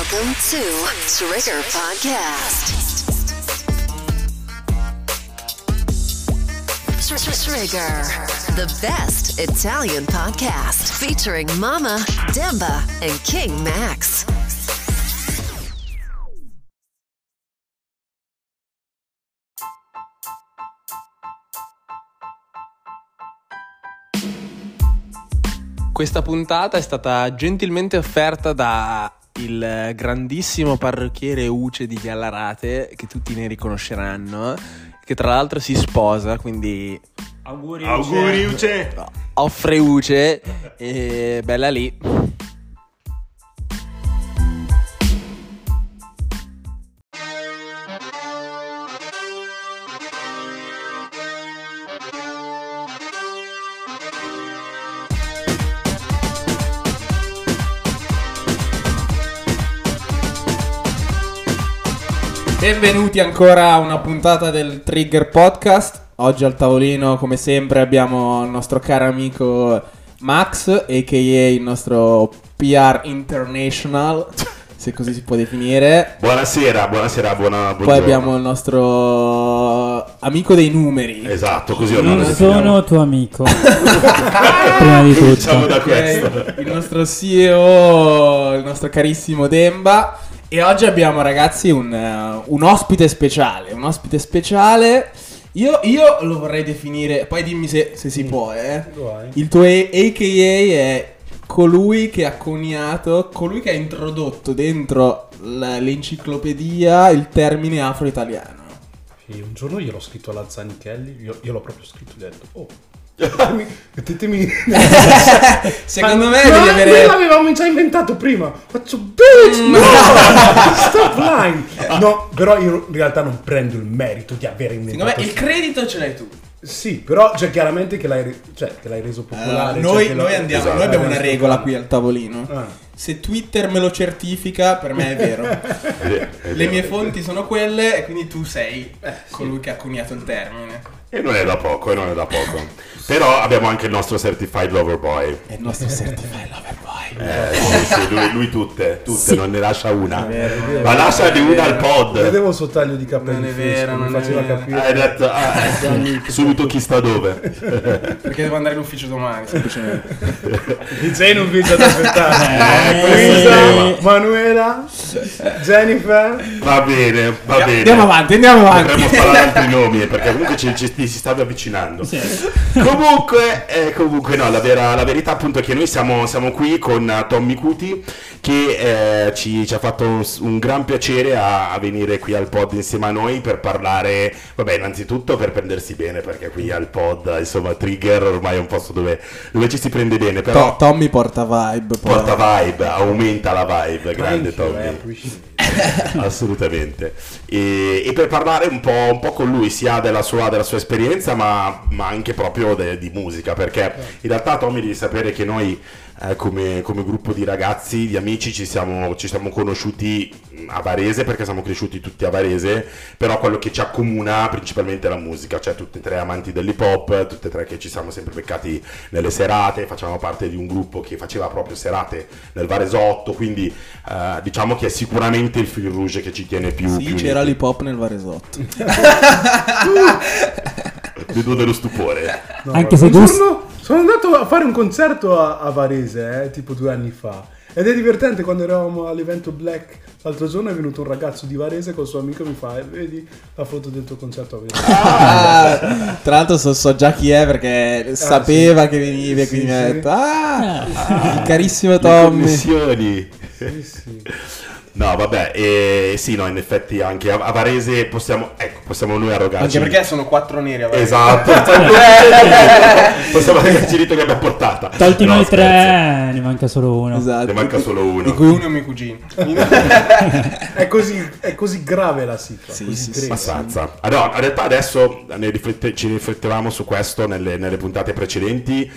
Welcome to Trigger Podcast. Trigger, the best Italian podcast featuring Mama, Demba, and King Max. Questa puntata è stata gentilmente offerta da il grandissimo parrucchiere Uce di Gallarate, che tutti ne riconosceranno, che tra l'altro si sposa, quindi Auguri, Auguri Uce! offre Uce e bella lì. Benvenuti ancora a una puntata del Trigger Podcast. Oggi al tavolino, come sempre, abbiamo il nostro caro amico Max, a.k.a. il nostro PR International, se così si può definire. Buonasera, buonasera, buona, buongiorno. Poi abbiamo il nostro amico dei numeri. Esatto, così o Non no? sono tuo amico. Prima di Iniziamo tutto. da questo. Ok, il nostro CEO, il nostro carissimo Demba. E oggi abbiamo, ragazzi, un, eh, un ospite speciale. Un ospite speciale. Io, io lo vorrei definire. Poi dimmi se, se si può, eh. Il tuo AKA è colui che ha coniato, colui che ha introdotto dentro l'enciclopedia il termine afro-italiano. Sì, un giorno gliel'ho scritto alla Zanichelli, io, io l'ho proprio scritto e ho detto, oh, mettetemi... Secondo Ma- me no, noi avere. l'avevamo già inventato prima. Faccio, bitch, no! Stop lying! No, però io in realtà non prendo il merito di aver Secondo inventato... me il credito ce l'hai tu. Sì, però c'è chiaramente che l'hai, re- cioè, che l'hai reso popolare. Allora, cioè noi, che noi andiamo, esatto, noi abbiamo una regola popolare. qui al tavolino. Ah. Se Twitter me lo certifica, per me è vero. È Le vero. mie fonti sono quelle e quindi tu sei colui che ha coniato il termine. E non è da poco, e non è da poco. Però abbiamo anche il nostro Certified Lover Boy. È il nostro certified lover boy. Eh, sì, sì, lui, lui tutte, tutte, Sì. non ne lascia una. vero. Ma lascia di una al pod. Vedevo il suo taglio di capelli Non è vero, non faceva capire. Hai detto, ah, subito chi sta dove. Perché devo andare in ufficio domani, semplicemente. Sei in ufficio ad aspettare. Eh, Luisa. Manuela, Jennifer. Va bene, va bene. Andiamo avanti, andiamo avanti. Potremmo sparare altri nomi perché comunque ci, ci- si stavano avvicinando. Comunque, eh, comunque no, la, vera- la verità appunto è che noi siamo, siamo qui con Tommy Cuti che eh, ci, ci ha fatto un, un gran piacere a, a venire qui al pod insieme a noi per parlare, vabbè innanzitutto per prendersi bene perché qui al pod insomma Trigger ormai è un posto dove, dove ci si prende bene, To- però Tommy porta vibe. poi. porta vibe, aumenta la vibe, grande Tommy. It. Assolutamente. E, e per parlare un po', un po' con lui sia della sua, della sua esperienza, ma, ma anche proprio de- di musica, perché in realtà Tommy devi sapere che noi eh, come, come gruppo di ragazzi, di amici, ci siamo, ci siamo conosciuti a Varese perché siamo cresciuti tutti a Varese, però quello che ci accomuna principalmente è la musica, cioè tutti e tre amanti dell'hip hop, tutti e tre che ci siamo sempre beccati nelle serate, facevamo parte di un gruppo che faceva proprio serate nel Varesotto, quindi eh, diciamo che è sicuramente il fil rouge che ci tiene più... Sì, più c'era l'hip hop nel Varesotto. Vedo dello stupore. No, Anche se giorno sono andato a fare un concerto a, a Varese, eh, tipo due anni fa. Ed è divertente quando eravamo all'evento Black. L'altro giorno è venuto un ragazzo di Varese col suo amico e mi fa: "Eh, Vedi la foto del tuo concerto a Varese. Ah, tra l'altro so, so già chi è perché sapeva che venivi e Sì, quindi mi ha sì. detto Ah, Ah. il carissimo Tommy. Sì, sì. No, vabbè, e sì, no, in effetti anche a, a Varese possiamo, ecco, possiamo noi arrogarci. Anche perché sono quattro neri a Varese. Esatto, possiamo arrogarci il rito che abbiamo portata. Tolti No, noi scherzo. tre, ne manca solo uno. Esatto. Ne manca solo uno. Di cui uno è mio cugino. È, così, è così grave la situazione. Sì, così sì, sì. Abbastanza. Allora, in realtà adesso ne riflette- ci riflettevamo su questo nelle, nelle puntate precedenti.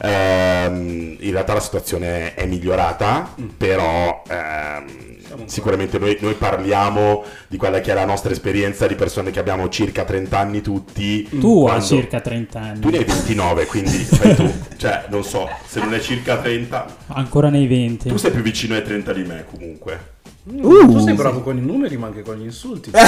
Ehm, in realtà la situazione è migliorata, però ehm, sicuramente noi, noi parliamo di quella che è la nostra esperienza di persone che abbiamo circa 30 anni tutti. Tu hai quando- circa 30 anni. Tu ne hai 29, quindi fai tu. Cioè, non so, se non è circa 30... Ancora nei 20. Tu sei più vicino ai 30 di me comunque. Uh, tu sei bravo con i numeri, ma anche con gli insulti. Prova,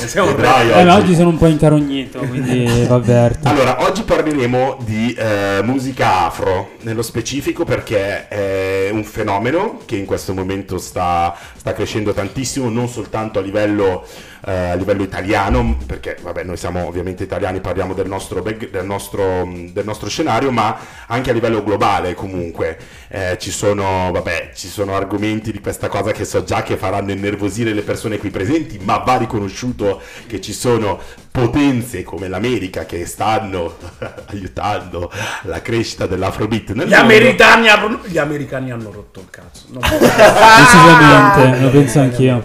ne siamo Vedrai Eh, ma oggi. sono un po' incarognito, quindi va avverto. Allora, oggi parleremo di eh, musica afro, nello specifico perché è un fenomeno che in questo momento sta, sta crescendo tantissimo, non soltanto a livello, eh, a livello italiano, perché vabbè, noi siamo ovviamente italiani, parliamo del nostro, del nostro, del nostro scenario, ma anche a livello globale comunque. Eh, ci, sono, vabbè, ci sono argomenti di questa cosa che so già che faranno innervosire le persone qui presenti, ma va riconosciuto che ci sono potenze come l'America che stanno aiutando la crescita dell'afrobeat nel Gli mondo. americani, hanno- gli americani hanno rotto il cazzo. No, Decisamente, lo penso hanno anch'io.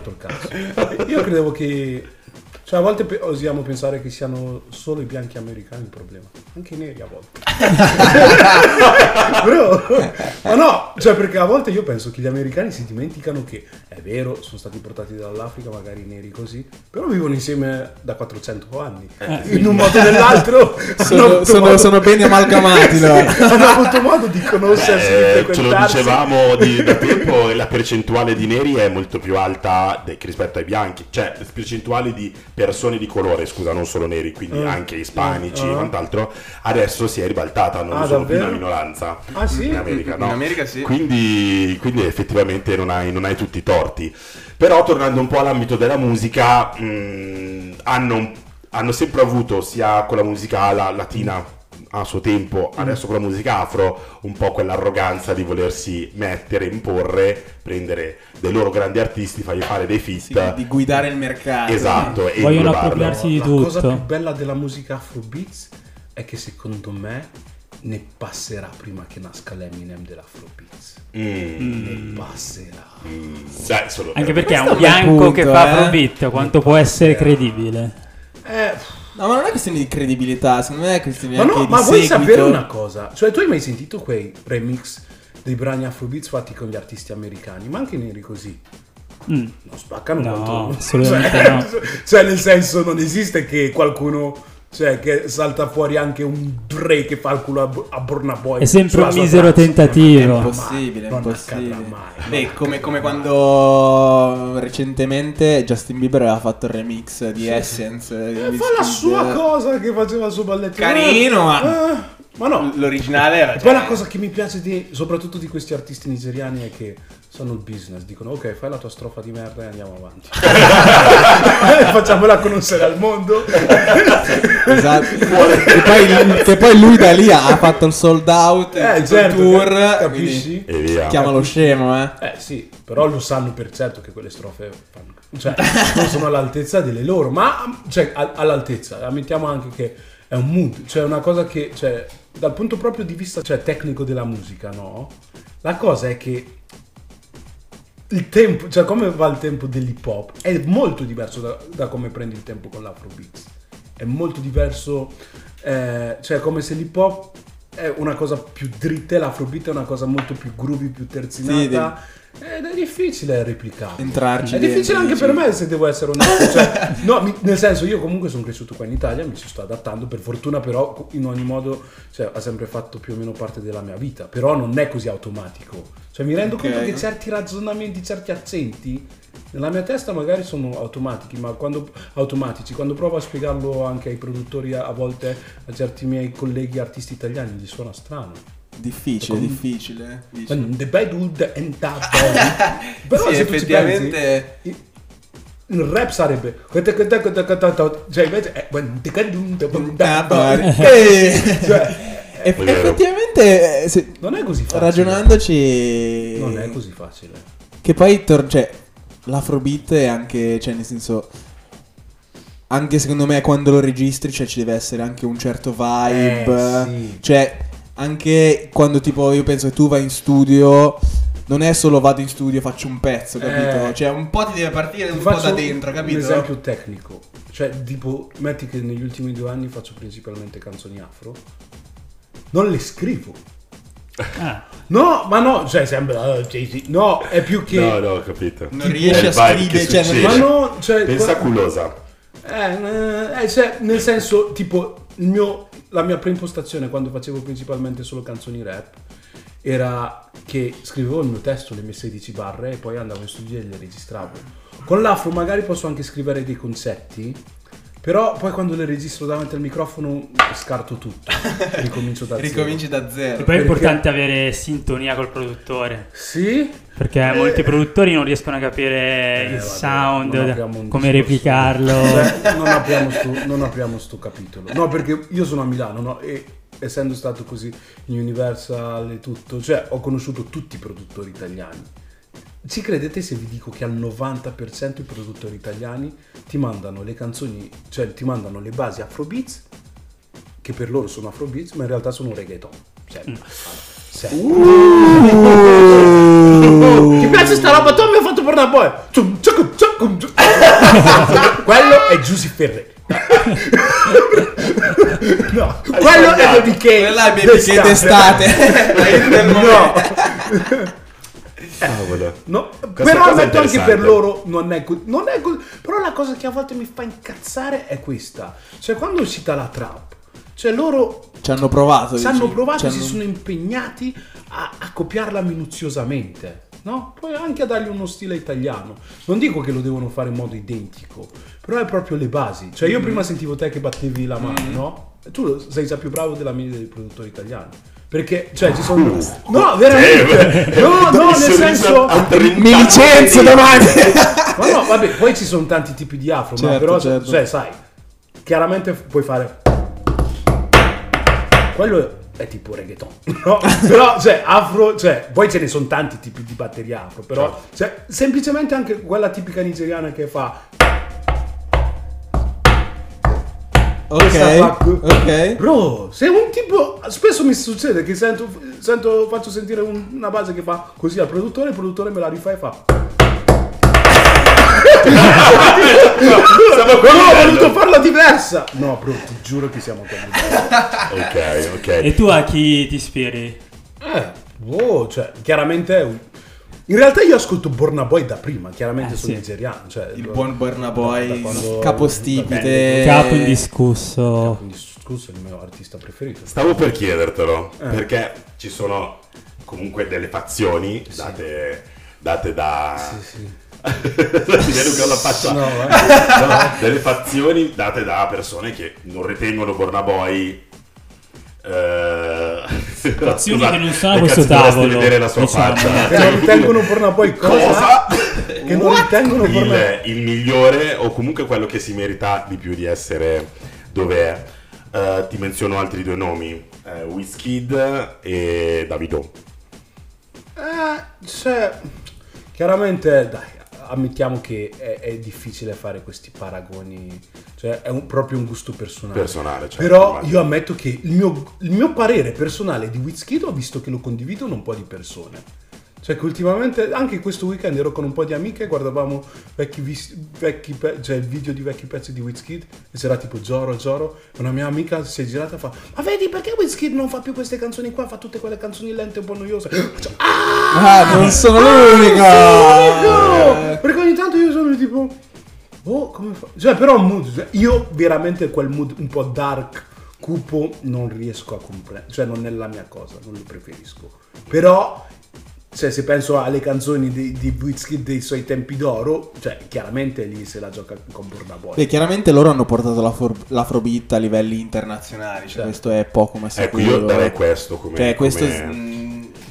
Rotto il cazzo. Io credevo che. Cioè, a volte pe- osiamo pensare che siano solo i bianchi americani il problema. Anche i neri a volte. Bro, ma no, cioè perché a volte io penso che gli americani si dimenticano che è vero, sono stati portati dall'Africa, magari neri così, però vivono insieme da 400 anni. In un modo o nell'altro sono, sono, modo- sono ben amalgamati loro. hanno avuto modo di conoscersi, di Eh, ce lo dicevamo di, da tempo, la percentuale di neri è molto più alta de- rispetto ai bianchi, cioè la percentuale di persone di colore, scusa, non solo neri, quindi Mm. anche ispanici e Mm. quant'altro, adesso si è ribaltata, non Ah, sono più una davvero? minoranza. Ah, sì? In America, no. In America sì. Quindi, quindi effettivamente non hai, non hai tutti i torti. Però tornando un po' all'ambito della musica, mh, hanno, hanno sempre avuto sia con la musica la- latina a suo tempo, adesso con la musica afro, un po' quell'arroganza di volersi mettere, imporre, prendere dei loro grandi artisti, fargli fare dei feat. Sì, di guidare il mercato. Esatto, e Vogliono inglobarlo. appropriarsi di La cosa tutto. più bella della musica Afrobeats è che secondo me ne passerà prima che nasca l'Eminem dell'Afrobeats. Mm, Ne passerà. dai, solo Anche per- perché è un è un bel bianco che punto, fa eh. afrobeat, quanto può essere credibile? Eh, No, ma non è questione di credibilità, secondo me è questione ma anche no, di ma vuoi seguito. sapere una cosa? Cioè, tu hai mai sentito quei remix dei brani Afrobeats fatti con gli artisti americani? Ma anche neri così. Mm. Non spaccano No, quanto... assolutamente cioè, no. cioè, nel senso, non esiste che qualcuno... Cioè, che salta fuori anche un Dre che fa il culo a, a Burna Boy. È sempre un misero traccia. È tentativo. impossibile, è Non impossibile. accadrà mai, Beh, come, come quando recentemente Justin Bieber aveva fatto il remix di Essence. di Eh, fa la sua cosa che faceva il suo balletto. Carino, ma- Eh, ma no. L'originale era Poi la cosa che mi piace di, soprattutto di questi artisti nigeriani è che sanno il business, dicono ok fai la tua strofa di merda e andiamo avanti. Facciamola conoscere al mondo. Esatto. e poi, che poi lui da lì ha fatto il sold out, Eh, tutto certo, il tour. capisci? E via. Chiama lo scemo, eh. Eh sì, però lo sanno per certo che quelle strofe fanno. Cioè, non sono all'altezza delle loro, ma cioè, all'altezza. Ammettiamo anche che è un mood, cioè una cosa che, cioè, dal punto proprio di vista cioè, tecnico della musica, no? La cosa è che il tempo, cioè come va il tempo dell'hip hop, è molto diverso da, da come prendi il tempo con l'afrobeats. È molto diverso, eh, cioè come se l'hip hop è una cosa più dritta e l'afrobeat è una cosa molto più groovy, più terzinata. Ed è difficile replicare. Entrarci È difficile anche per me, se devo essere onesto. Cioè, no, mi- nel senso, io comunque sono cresciuto qua in Italia, mi ci sto adattando. Per fortuna, però, in ogni modo, cioè, ha sempre fatto più o meno parte della mia vita. Però non è così automatico. Cioè, mi rendo Ok. conto che certi ragionamenti, certi accenti, nella mia testa magari sono automatici, ma quando, automatici, quando provo a spiegarlo anche ai produttori, a volte a certi miei colleghi artisti italiani, gli suona strano. Difficile, difficile. dici. The bad wood and that. Però Sì, se tu ci effettivamente- pensi, il rap sarebbe cioè invece è pare. Eh, cioè, eff- effettivamente, eh, se- non è così facile ragionandoci, non è così facile Che poi, tor- cioè, l'afrobeat è anche, cioè, nel senso, anche secondo me quando lo registri, cioè, ci deve essere anche un certo vibe. Eh, sì. Cioè, anche quando, tipo, io penso che tu vai in studio, non è solo vado in studio e faccio un pezzo, capito? Eh. Cioè, un po' ti deve partire un po' da dentro, capito? un esempio tecnico cioè tipo metti che negli ultimi due anni faccio principalmente canzoni afro non le scrivo Ah, no ma no cioè sembra eh, no è più che No, no, ho capito. Non riesci a scrivere, cioè, succede. ma no cioè Pensa a qua- culosa. Eh, eh, cioè, nel senso, tipo, il mio- la mia preimpostazione quando facevo principalmente solo canzoni rap era che scrivevo il mio testo, le mie 16 barre e poi andavo in studio e le registravo. Con l'afro magari posso anche scrivere dei concetti, però poi quando le registro davanti al microfono scarto tutto, ricomincio da zero. Ricominci da E zero. poi è importante avere sintonia col produttore. Sì? Perché molti produttori non riescono a capire Eh, il vabbè, sound, non come replicarlo. Cioè, non, apriamo sto, non apriamo sto capitolo. No, perché io sono a Milano, no? E essendo stato così in Universal e tutto, cioè ho conosciuto tutti i produttori italiani. Ci credete se vi dico che al 90% i produttori italiani ti mandano le canzoni, cioè ti mandano le basi afrobeats, che per loro sono afrobeats, ma in realtà sono reggaeton. Sempre. Sempre. Ti piace sta roba? Tu mi hai fatto Boy. Ciucum, ciucum, ciucum. Quello è Giusy Ferreri. no, quello è. Baby K. Quella è Baby K d'estate. No, Cavolo. no. Questa però cosa è ammetto anche per loro non è. Non è così. Però la cosa che a volte mi fa incazzare è questa. Cioè, quando è uscita la trap, cioè loro Ci hanno provato. ci hanno provato e si sono impegnati a, a copiarla minuziosamente. No? Poi anche a dargli uno stile italiano. Non dico che lo devono fare in modo identico, però è proprio le basi. Cioè, io prima sentivo te che battevi la mano, no? E Tu sei già più bravo della media dei produttori italiani. Perché, cioè, ci sono. No, veramente! No, no, nel senso. Mi licenzio domani. Ma no, vabbè, poi ci sono tanti tipi di afro, ma Certo, però, certo. cioè, sai, chiaramente puoi fare. Quello è tipo reggaeton, no? però, cioè, afro, cioè, poi ce ne sono tanti tipi di batteria afro, però, cioè, semplicemente anche quella tipica nigeriana che fa. Ok. Ok. Bro, sei un tipo. Spesso mi succede che sento, sento faccio sentire un- una base che fa così al produttore, il produttore me la rifà e fa. Siamo No, ho voluto farla diversa! No, bro, ti giuro che siamo qua. Ok, ok. E tu a chi ti ispiri? Eh, oh, cioè, chiaramente. In realtà io ascolto Borna Boy da prima, chiaramente Eh, sono sì. nigeriano. Cioè, Il lo- buon Burna da Boy, quando- capostipite. Capo indiscusso. Quindi scusa, è il mio artista preferito. Stavo per chiedertelo, Eh. perché ci sono comunque delle fazioni date, date da... Sì, sì. No, eh. No, delle fazioni date da persone che non ritengono Borna Boy. Eh... Fazioni Scusate, che non sono a questo tavolo, vedere la sua diciamo. faccia. Che non ritengono Borna Boy cosa? Cosa? Che non ritengono Borna il, il migliore o comunque quello che si merita di più di essere dove è. Eh, ti menziono altri due nomi, eh, Wizkid e Davido. Eh, cioè, chiaramente, dai, ammettiamo che è, è difficile fare questi paragoni, cioè è un- proprio un gusto personale. Personale, certo, Però io ammetto che il mio, il mio parere personale di Wizkid ho visto che lo condividono un po' di persone. Cioè che ultimamente, anche questo weekend ero con un po' di amiche, guardavamo vecchi, vecchi pe- cioè video di vecchi pezzi di Wizkid e c'era tipo Gioro Gioro e una mia amica si è girata e fa ma vedi perché Wizkid non fa più queste canzoni qua, fa tutte quelle canzoni lente un po' noiose. Faccio, Ah, non sono l'unico. No! Perché ogni tanto io sono tipo. Oh, come fa? Cioè, però un mood. cioè, io veramente quel mood un po' dark, cupo, non riesco a comprendere. Cioè, non è la mia cosa, non lo preferisco. Però. Cioè, se penso alle canzoni di, di Wizkid dei suoi tempi d'oro, cioè, chiaramente lì se la gioca con Burna Boy. Beh, chiaramente loro hanno portato l'afro- l'afrobeat a livelli internazionali, cioè Certo. questo è poco ma Ecco, sicuro. io darei questo come... Cioè, questo come- mm,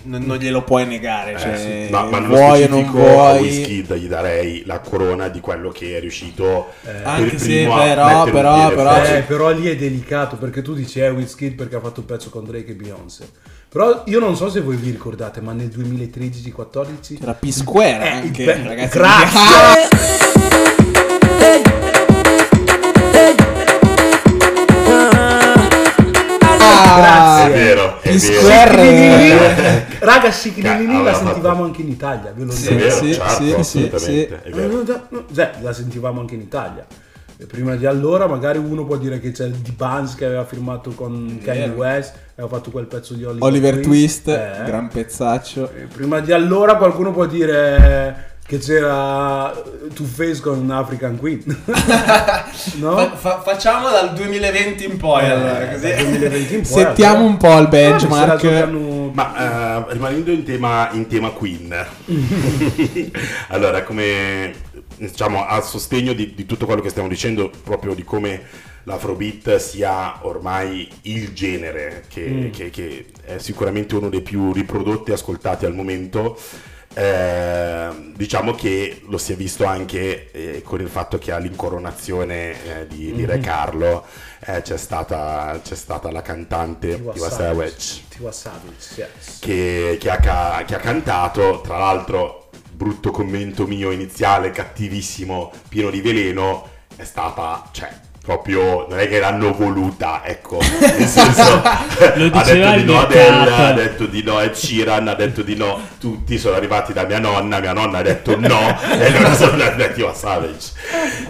non, non glielo puoi negare, Eh, cioè, sì. No, ma nello vuoi o non specifico a vuoi. Wizkid gli darei la corona di quello che è riuscito per Anche se, però, però, però. Eh, però lì è delicato perché tu dici eh Wizkid perché ha fatto un pezzo con Drake e Beyoncé. Però io non so se voi vi ricordate, ma nel 2013-14 C'era P-Square Eh, anche, beh, ragazzi. grazie. Grazie. È vero, è P-Square. vero. Raga, Shikilini Aveva la fatto- sentivamo anche in Italia, ve lo Sì, dico. sì, certo, sì, sì, cioè, la sentivamo anche in Italia. E prima di allora magari uno può dire che c'è il D-Buns che aveva firmato con Kanye. West e aveva fatto quel pezzo di Oliver, Oliver Twist, Eh. gran pezzaccio. E prima di allora qualcuno può dire che c'era Two Face con African Queen. no? Fa- fa- facciamo dal 2020 in poi, Eh, allora, così. 2020 in poi, Settiamo allora. un po' il Ah, benchmark. Ma eh, rimanendo in tema, in tema Queen, allora come diciamo a sostegno di, di tutto quello che stiamo dicendo, proprio di come l'afrobeat sia ormai il genere che, che- che è sicuramente uno dei più riprodotti e ascoltati al momento. Eh, diciamo che lo si è visto anche eh, con il fatto che all'incoronazione eh, di, di Re Carlo eh, c'è, stata, c'è stata la cantante Tiwa Savage. Yes. che, che ha, che ha cantato, tra l'altro, brutto commento mio iniziale, cattivissimo, pieno di veleno, è stata, cioè, proprio, non è che l'hanno voluta, ecco, nel senso, ha detto di no. Adele, ha detto di no Ed Sheeran, ha detto di no, tutti sono arrivati da mia nonna, mia nonna ha detto no, e allora sono andati a Savage.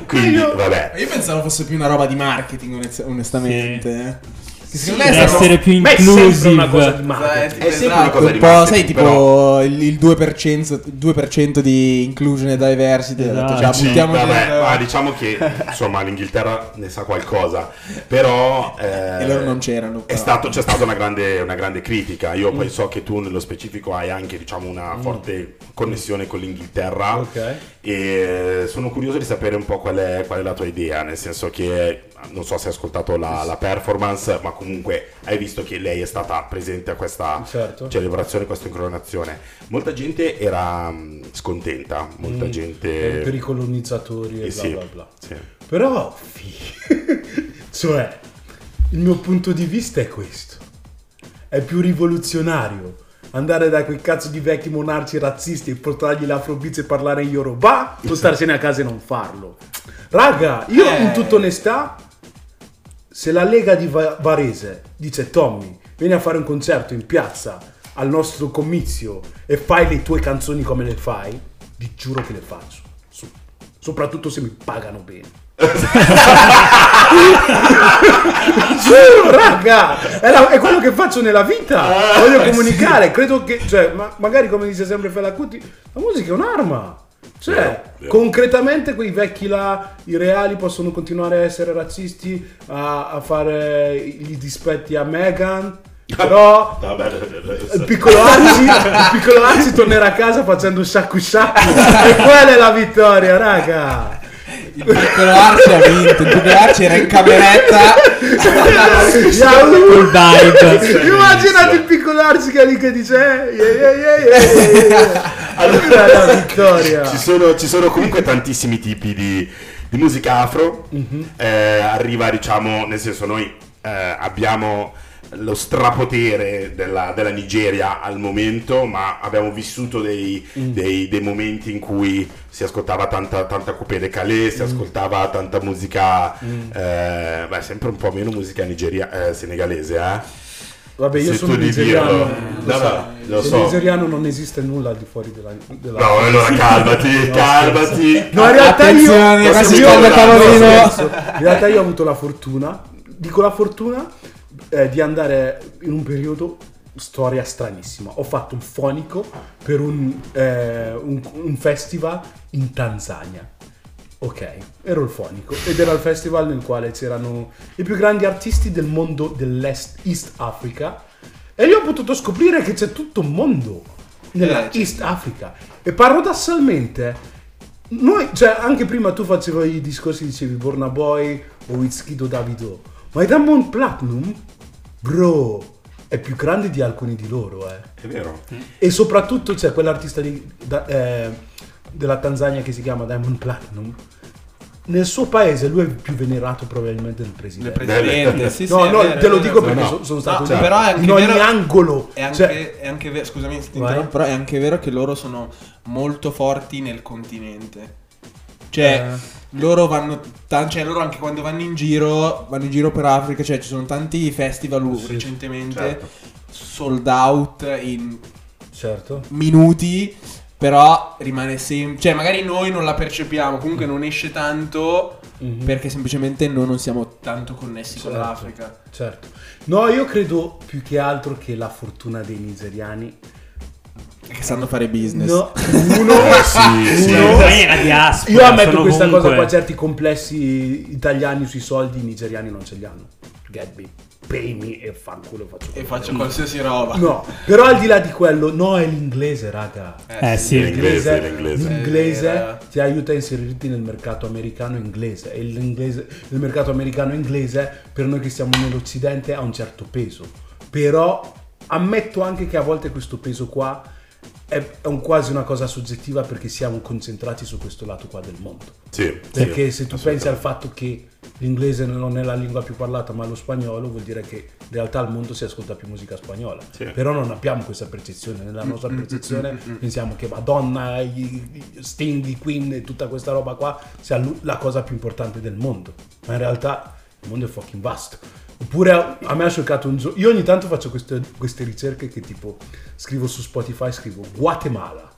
Quindi, Io- vabbè. Io pensavo fosse più una roba di marketing, onest- onestamente. eh. Che secondo Deve me è stato- essere più Ma è sempre inclusive. una cosa di marketing. È sempre una cosa un di po', sai, tipo però- il, il 2%, 2% di inclusion e diversity. detto, Esatto. cioè, Sì, vabbè, dentro- ma diciamo che insomma l'Inghilterra ne sa qualcosa, però eh, E loro non c'erano, stato, c'è stata una grande, una grande critica. Io poi so che tu nello specifico hai anche diciamo, una forte connessione con l'Inghilterra Ok. e sono curioso di sapere un po' qual è, qual è la tua idea, nel senso che non so se hai ascoltato la, la performance, ma comunque hai visto che lei è stata presente a questa Certo. celebrazione, a questa incoronazione. Molta gente era mh, scontenta, molta Mm. gente... Eh, per i colonizzatori e Eh bla sì, bla bla. sì. Però, cioè, il mio punto di vista è questo. È più rivoluzionario andare da quei cazzo di vecchi monarchi razzisti e portargli l'afrobeats e parlare in Yoruba o starsene a casa e non farlo. Raga, io Eh. in tutta onestà, se la Lega di Va- Varese dice Tommy, vieni a fare un concerto in piazza al nostro comizio e fai le tue canzoni come le fai, vi giuro che le faccio. Su- soprattutto se mi pagano bene. Giuro, raga! È, la- è quello che faccio nella vita. Voglio comunicare. Credo che, cioè, ma- magari come dice sempre Fela Kuti, la musica è un'arma. Cioè, Vero, vero. concretamente quei vecchi là, i reali, possono continuare a essere razzisti, a, a fare i dispetti a Meghan. Però Vabbè, il piccolo Arci, il piccolo Arci tornerà a casa facendo sciacqui sciacqui. e quella è la vittoria, raga. Il piccolo Arci ha vinto. Il piccolo Arci era in cameretta. Col vibe. Immaginate il piccolo Arci che è lì che dice eh, yeah, yeah, yeah, yeah, yeah, yeah. Allora la vittoria. ci, sono, ci sono comunque tantissimi tipi di, di musica afro. Eh, arriva, diciamo, nel senso, noi eh, abbiamo lo strapotere della, della Nigeria al momento, ma abbiamo vissuto dei, dei- dei momenti in cui si ascoltava tanta, tanta coupé de Calais, si ascoltava tanta musica, eh, beh, sempre un po' meno musica nigeria, eh, senegalese, eh. Vabbè, io Se sono nigeriano. Vabbè, so. lo so. nigeriano non esiste nulla al di fuori della, della... No, allora calmati, calmati. No, in realtà io, io- no, no. In realtà io ho avuto la fortuna, dico la fortuna, eh, di andare in un periodo storia stranissima. Ho fatto un fonico per un, eh, un- un festival in Tanzania. Ok, ero il fonico ed era il festival nel quale c'erano i più grandi artisti del mondo dell'Est East Africa e lì ho potuto scoprire che c'è tutto un mondo nella Eh, East Africa. E paradossalmente noi, cioè anche prima tu facevi i discorsi dicevi Borna Boy o Wizkid o Davido ma i Diamond Platinum bro è più grande di alcuni di loro eh. È vero. e soprattutto c'è quell'artista di- da- eh, della Tanzania che si chiama Diamond Platinum. Nel suo paese lui è più venerato probabilmente del Il presidente. presidente, sì, sì, no, no, vero, te lo dico perché no. so- sono stato No, lì. però è anche in ogni vero- angolo. È anche, Cioè, è anche vero, scusami se ti Vai. interrompo, però è anche vero che loro sono molto forti nel continente. Cioè, Eh. loro vanno, ta- cioè loro anche quando vanno in giro, vanno in giro per Africa, cioè ci sono tanti festival uh, recentemente certo. sold out in certo. minuti, però rimane sempre, cioè magari noi non la percepiamo, comunque non esce tanto Mhm. perché semplicemente noi non siamo tanto connessi con Certo. l'Africa. Certo. No, io credo più che altro che la fortuna dei nigeriani. Che sanno fare business. No, uno, sì, sì. uno- Poi è una diaspora, io ammetto questa cosa ovunque. qua, certi complessi italiani sui soldi, i nigeriani non ce li hanno. Get me. Pay e fanculo faccio E faccio qualsiasi roba. No, però al di là di quello, no, è l'inglese, raga. Eh sì, L'inglese, l'inglese. l'inglese Eh, ti aiuta a inserirti nel mercato americano inglese e l'inglese, il mercato americano inglese per noi che siamo nell'occidente ha un certo peso. Però ammetto anche che a volte questo peso qua è, un quasi una cosa soggettiva perché siamo concentrati su questo lato qua del mondo. Sì, Perché sì, se tu pensi al fatto che l'inglese non è la lingua più parlata ma lo spagnolo, vuol dire che in realtà al mondo si ascolta più musica spagnola. Sì. Però non abbiamo questa percezione. Nella nostra percezione pensiamo che Madonna, i- i Sting, i Queen e tutta questa roba qua sia la cosa più importante del mondo. Ma in realtà il mondo è fucking vasto. Oppure a me ha scioccato un giorno. Io ogni tanto faccio queste, queste ricerche che tipo scrivo su Spotify, scrivo Guatemala,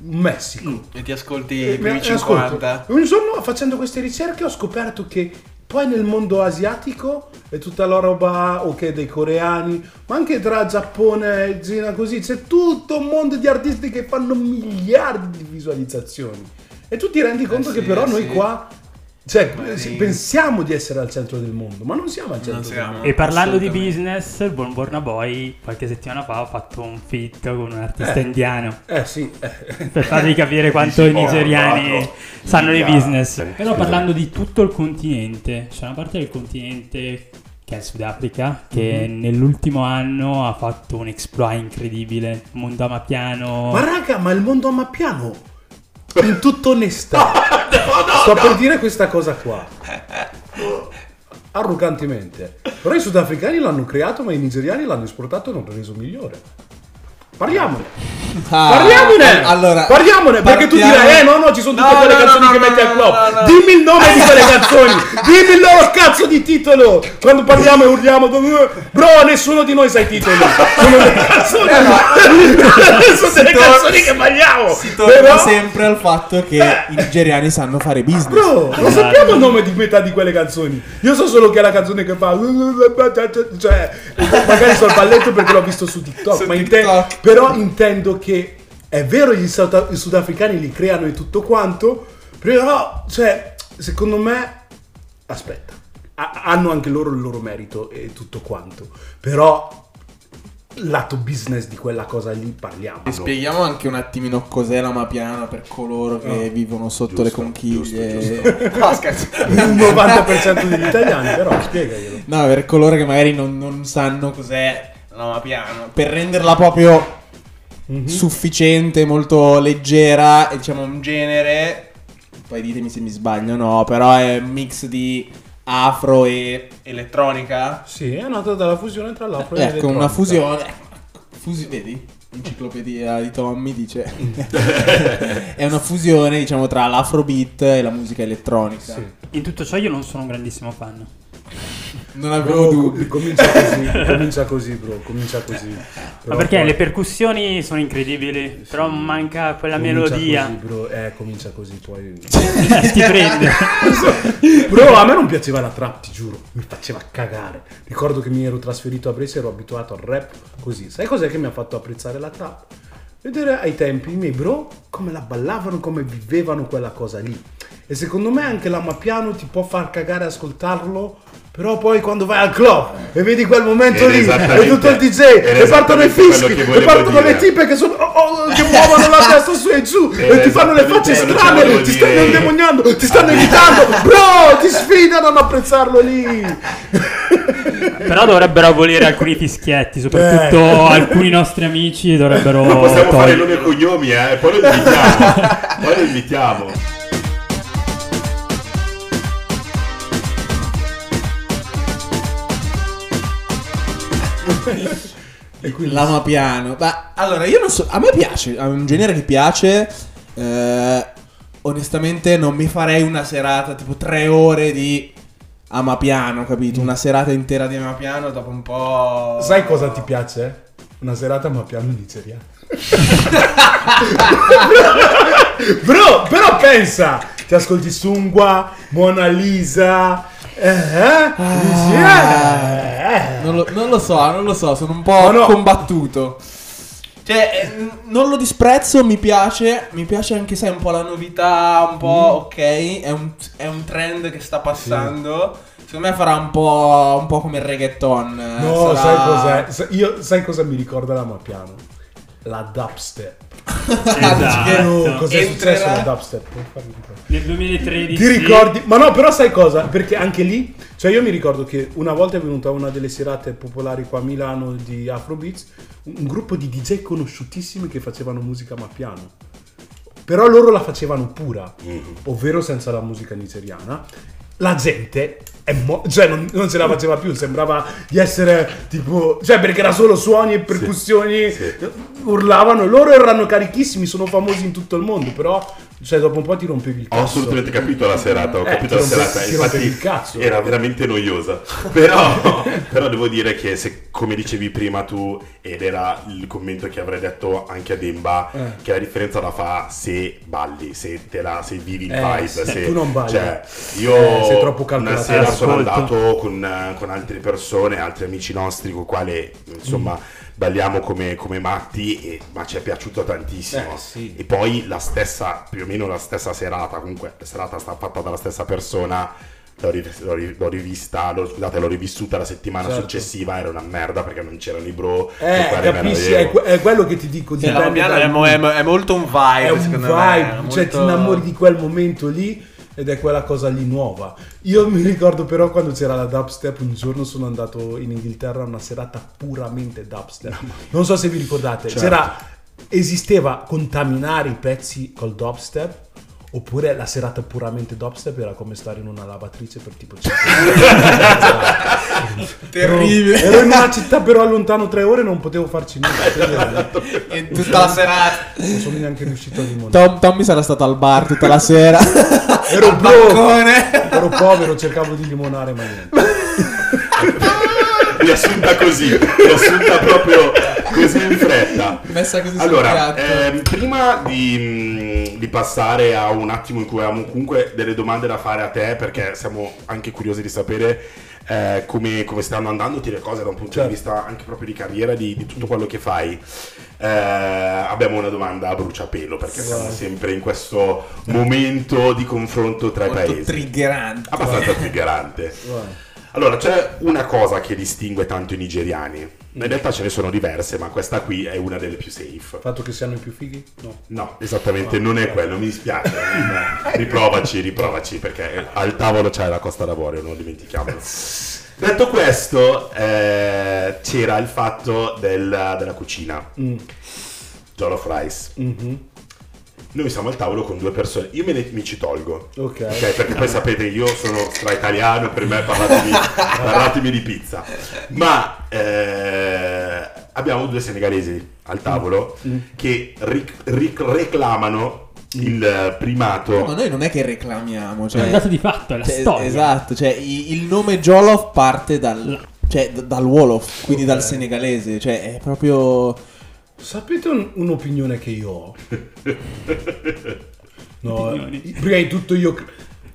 Messico. E ti ascolti Eh, i primi mi- ascolto. 50. Un giorno facendo queste ricerche ho scoperto che poi nel mondo asiatico e tutta la roba ok dei coreani, ma anche tra Giappone e Cina così, c'è tutto un mondo di artisti che fanno miliardi di visualizzazioni. E tu ti rendi conto sì, che però eh noi sì. qua cioè, Magari- pensiamo di essere al centro del mondo, ma non siamo al centro Non del siamo. mondo. E parlando di business, il buon Borna Boy qualche settimana fa ha fatto un feat con un artista indiano Eh sì, eh. per farvi capire quanto i nigeriani sanno di business. Però parlando di tutto il continente, c'è una parte del continente che è il Sudafrica che Mhm. nell'ultimo anno ha fatto un exploit incredibile, mondo amapiano. Ma raga, ma il mondo a mappiano, in tutta onestà, sto per dire questa cosa qua. Arrogantemente. Però i sudafricani l'hanno creato, ma i nigeriani l'hanno esportato e l'hanno reso migliore. Parliamone. Ah, Parliamone! Allora, Parliamone, perché tu partiamo- dirai, eh no, no, ci sono tutte No, quelle no, canzoni no, che no, metti al club. no, no. Dimmi il nome di quelle canzoni. Dimmi il loro cazzo di titolo. Quando parliamo e urliamo, bro, nessuno di noi sa i titoli. Sono delle canzoni, sono delle tor- canzoni che balliamo. Si torna Però, sempre al fatto che i nigeriani sanno fare business. bro, lo sappiamo il nome di metà di quelle canzoni. Io so solo che è la canzone che fa, cioè, magari so il balletto perché l'ho visto su TikTok. Su ma TikTok. inte- però intendo che è vero gli south- i sudafricani li creano e tutto quanto, però, cioè, secondo me, aspetta, ha- hanno anche loro il loro merito e tutto quanto, però lato business di quella cosa lì parliamo. Spieghiamo anche un attimino cos'è la Mapiano per coloro che vivono sotto le Giusto, conchiglie. giusto, No, scherzo. Il 90% degli italiani, però spiegaglielo. No, per coloro che magari non, non sanno cos'è la Mapiano. Per renderla proprio sufficiente, molto leggera, e diciamo un genere. Poi ditemi se mi sbaglio, no, però è un mix di afro e elettronica. Sì, è nata dalla fusione tra l'afro e Ecco, l'elettronica. una fusione. Fusi- vedi? Enciclopedia di Tommy dice. è una fusione, diciamo, tra l'afrobeat e la musica elettronica. Sì. In tutto ciò io non sono un grandissimo fan. Non avevo Bro, dubbi. comincia così, comincia così, bro, comincia così. Ma Però perché poi- le percussioni sono incredibili, però manca quella comincia melodia. Così, bro, eh, comincia così, poi... Ti prende. Bro, a me non piaceva la trap, ti giuro, mi faceva cagare. Ricordo che mi ero trasferito a Brescia e ero abituato al rap così. Sai cos'è che mi ha fatto apprezzare la trap? Vedere ai tempi i miei bro come la ballavano, come vivevano quella cosa lì. E secondo me anche la Mapiano ti può far cagare ascoltarlo. Però poi quando vai al club e vedi quel momento lì, e tutto il DJ, e partono i fischi, e partono le dire. tipe che sono oh, oh, che muovono la testa su e giù, e ti fanno le facce strane, ti stanno indemoniando, ti stanno evitando, bro, ti sfidano ad apprezzarlo lì. Però dovrebbero abolire alcuni fischietti, soprattutto Eh. alcuni nostri amici dovrebbero Possiamo fare togliere. nomi e cognomi, eh? Poi lo invitiamo. Poi lo invitiamo. La Mapiano. Ma allora, io non so. A me piace. È un genere che piace. eh, onestamente, non mi farei una serata tipo tre ore di Amapiano, capito? Una serata intera di Amapiano. Dopo un po'. Sai cosa ti piace? Una serata ma piano nigeriano. Bro, però pensa, ti ascolti Sungwa, Mona Lisa, eh, eh, dici, eh, eh. Non lo, non lo so, non lo so. Sono un po' no. combattuto. Cioè, eh, non lo disprezzo, mi piace. Mi piace anche, sai, un po' la novità. Un po' ok. È un, è un trend che sta passando. Secondo me farà un po', un po' come il reggaeton. eh, No, sarà- sai cos'è? Sa- Io, sai cosa mi ricorda la Mapiano? La dubstep. Esatto. Cos'è Entrerà- successo alla dubstep? Nel 2013 Ti ricordi? Ma no, però sai cosa? Perché anche lì, cioè io mi ricordo che una volta è venuta una delle serate popolari qua a Milano di Afrobeats, un gruppo di DJ conosciutissimi che facevano musica mapiano. Però loro la facevano pura, ovvero senza la musica nigeriana. La gente è mo- cioè non, non se la faceva più, sembrava di essere tipo, cioè perché era solo suoni e percussioni, sì. urlavano, loro erano carichissimi, sono famosi in tutto il mondo, però cioè dopo un po' ti rompevi il Ho cazzo. assolutamente capito la serata, ho Eh, capito la serata, ti infatti il cazzo. era veramente noiosa. Però, però devo dire che se, come dicevi prima tu, ed era il commento che avrei detto anche a Demba, Eh. che la differenza la fa se balli, se, te la, se vivi il Eh, vibe. se tu non balli. Cioè, io Eh, sei troppo una calcolato. sera Eh, sono andato con, eh, con altre persone, altri amici nostri con i quali insomma balliamo come, come matti, e- ma ci è piaciuto tantissimo. Eh, sì. E poi la stessa, più o meno la stessa serata, comunque la serata sta fatta dalla stessa persona. L'ho, riv- l'ho ri- l'ho rivista, l'ho, scusate, l'ho rivissuta la settimana Certo. successiva, era una merda perché non c'erano i bro. Eh, capisci? È, que- è quello che ti dico. Sì, la è, mo- è mo- è molto un vibe, È un secondo vibe, me. è cioè ti molto- innamori di quel momento lì ed è quella cosa lì nuova. Io mi ricordo però quando c'era la dubstep, un giorno sono andato in Inghilterra a una serata puramente dubstep. Non so se vi ricordate, Certo. c'era esisteva contaminare i pezzi col dubstep oppure la serata puramente dubstep era come stare in una lavatrice per tipo 5 Terribile. Ero in una città però lontano tre ore e non potevo farci nulla. quindi E tutta la serata. Non sono neanche riuscito a limonare. Tom, Tommy sarà stato al bar tutta la sera. Ero povero, ero povero, cercavo di limonare ma niente. riassunta così, riassunta proprio così in fretta. Messa così Allora, ehm, prima di, mm, di passare a un attimo in cui abbiamo comunque delle domande da fare a te, perché siamo anche curiosi di sapere eh, come, come stanno andando le cose da un punto Certo. di vista anche proprio di carriera, di, di tutto quello che fai. Eh, abbiamo una domanda a bruciapelo, perché siamo sempre in questo momento di confronto tra i Molto paesi. triggerante. Abbastanza triggerante. Allora, c'è una cosa che distingue tanto i nigeriani. In realtà ce ne sono diverse, ma questa qui è una delle più safe. Il fatto che siano i più fighi? No. No, esattamente, non è quello, mi dispiace. riprovaci, riprovaci, perché al tavolo c'è la Costa d'Avorio, non dimentichiamolo. Detto questo, eh, c'era il fatto del- della cucina. Mm. Jollof rice. Mhm. Noi siamo al tavolo con due persone. Io me ne, mi ci tolgo. Ok. Ok, perché poi sapete, io sono stra italiano, per me parlatemi, parlatemi di pizza. Ma eh, abbiamo due senegalesi al tavolo Mm. che ric- ric- reclamano il primato. Ma noi non è che reclamiamo, È cioè, un dato di fatto, è la cioè, storia. Esatto, cioè il nome Jolof parte dal, cioè, dal Wolof, quindi dal senegalese, cioè è proprio... Sapete un- un'opinione che io ho? No, Opinioni. prima di tutto io...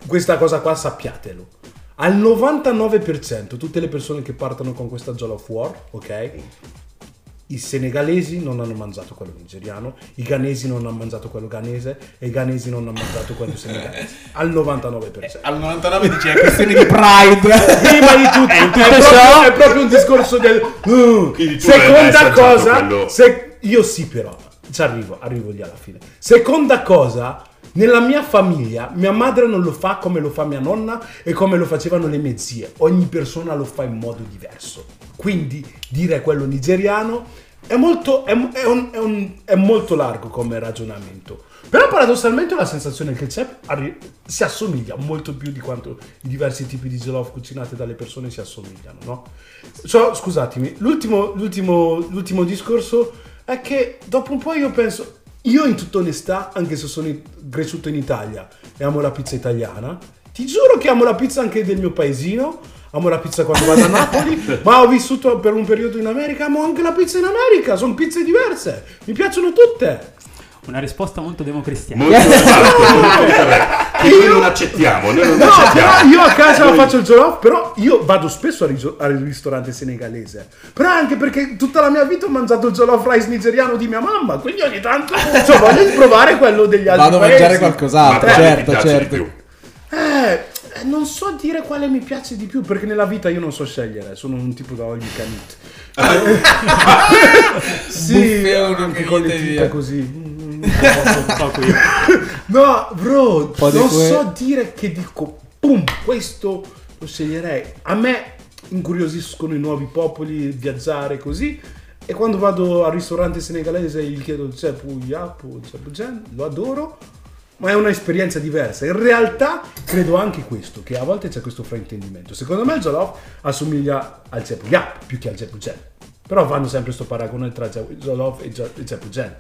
Questa cosa qua sappiatelo. Al 99% tutte le persone che partono con questa Jollof War, ok? I senegalesi non hanno mangiato quello nigeriano, i ghanesi non hanno mangiato quello ghanese e i ghanesi non hanno mangiato quello senegalese. Al 99%. Al 99 dice è questione di pride. prima di tutto è, proprio, è proprio un discorso del uh, Quindi tu non hai mai seconda assaggiato cosa quello- se- io sì però. Ci arrivo arrivo lì alla fine. Seconda cosa nella mia famiglia mia madre non lo fa come lo fa mia nonna e come lo facevano le mie zie. Ogni persona lo fa in modo diverso. Quindi dire quello nigeriano è molto, è, è un- è un- molto largo come ragionamento. Però paradossalmente ho la sensazione che arri- si assomiglia molto più di quanto i diversi tipi di jollof cucinate dalle persone si assomigliano, no? So, scusatemi, l'ultimo, l'ultimo, l'ultimo discorso è che dopo un po' io penso, io in tutta onestà, anche se sono cresciuto in Italia e amo la pizza italiana, ti giuro che amo la pizza anche del mio paesino, amo la pizza quando vado a Napoli, ma ho vissuto per un periodo in America, amo anche la pizza in America, sono pizze diverse, mi piacciono tutte. Una risposta molto democristiana. Molto noi non accettiamo, noi non No, però accettiamo. io a casa faccio il jollof, però io vado spesso al, riso- al ristorante senegalese. Però anche perché tutta la mia vita ho mangiato il jollof rice nigeriano di mia mamma, quindi ogni tanto cioè, voglio provare quello degli altri Vado a mangiare Ma qualcos'altro, ti certo, certo. più? Eh, non so dire quale mi piace di più, perché nella vita io non so scegliere, sono un tipo da all you can eat. sì, anche con le così. Mm. No, bro, non que- so dire che dico, pum, questo lo sceglierei. A me incuriosiscono i nuovi popoli, viaggiare così. E quando vado al ristorante senegalese gli chiedo Cepu Yapu, Cepu Gen, lo adoro, ma è un'esperienza diversa. In realtà credo anche questo, che a volte c'è questo fraintendimento. Secondo me il Jollof assomiglia al Cepu Yap più che al Cepu Gen. Però fanno sempre questo paragone tra Jollof e e Gen.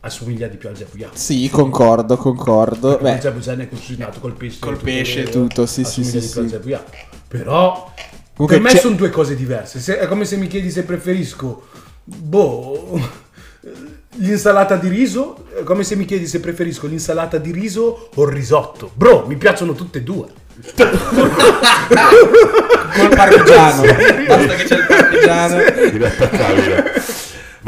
Assomiglia di più al Yap. Sì, concordo, concordo. Beh, il Beh, Cepu Gen è cucinato col pesce. Col tutto pesce e tutto, sì, sì, assomiglia sì, di più al sì. Però Comunque per me c'è- sono due cose diverse. Se- è come se mi chiedi se preferisco, boh, l'insalata di riso. È come se mi chiedi se preferisco l'insalata di riso o il risotto. Bro, mi piacciono tutte e due. col parmigiano. Basta che c'è il parmigiano. Inattaccabile.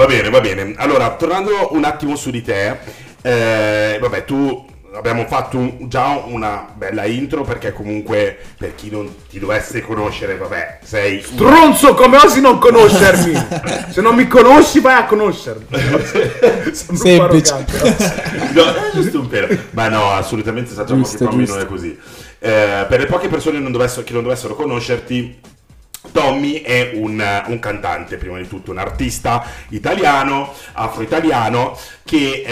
Va bene, va bene. Allora, tornando un attimo su di te, eh, vabbè, tu abbiamo fatto un- già una bella intro perché comunque per chi non ti dovesse conoscere, vabbè, sei Stronzo, come osi non conoscermi? se non mi conosci, vai a conoscermi. Semplice. No, è giusto un pelo. Ma no, assolutamente sappiamo Giusto, che non è così. Eh, per le poche persone non dovessero- che non dovessero conoscerti, Tommy è un, un cantante, prima di tutto un artista italiano, afro-italiano, che,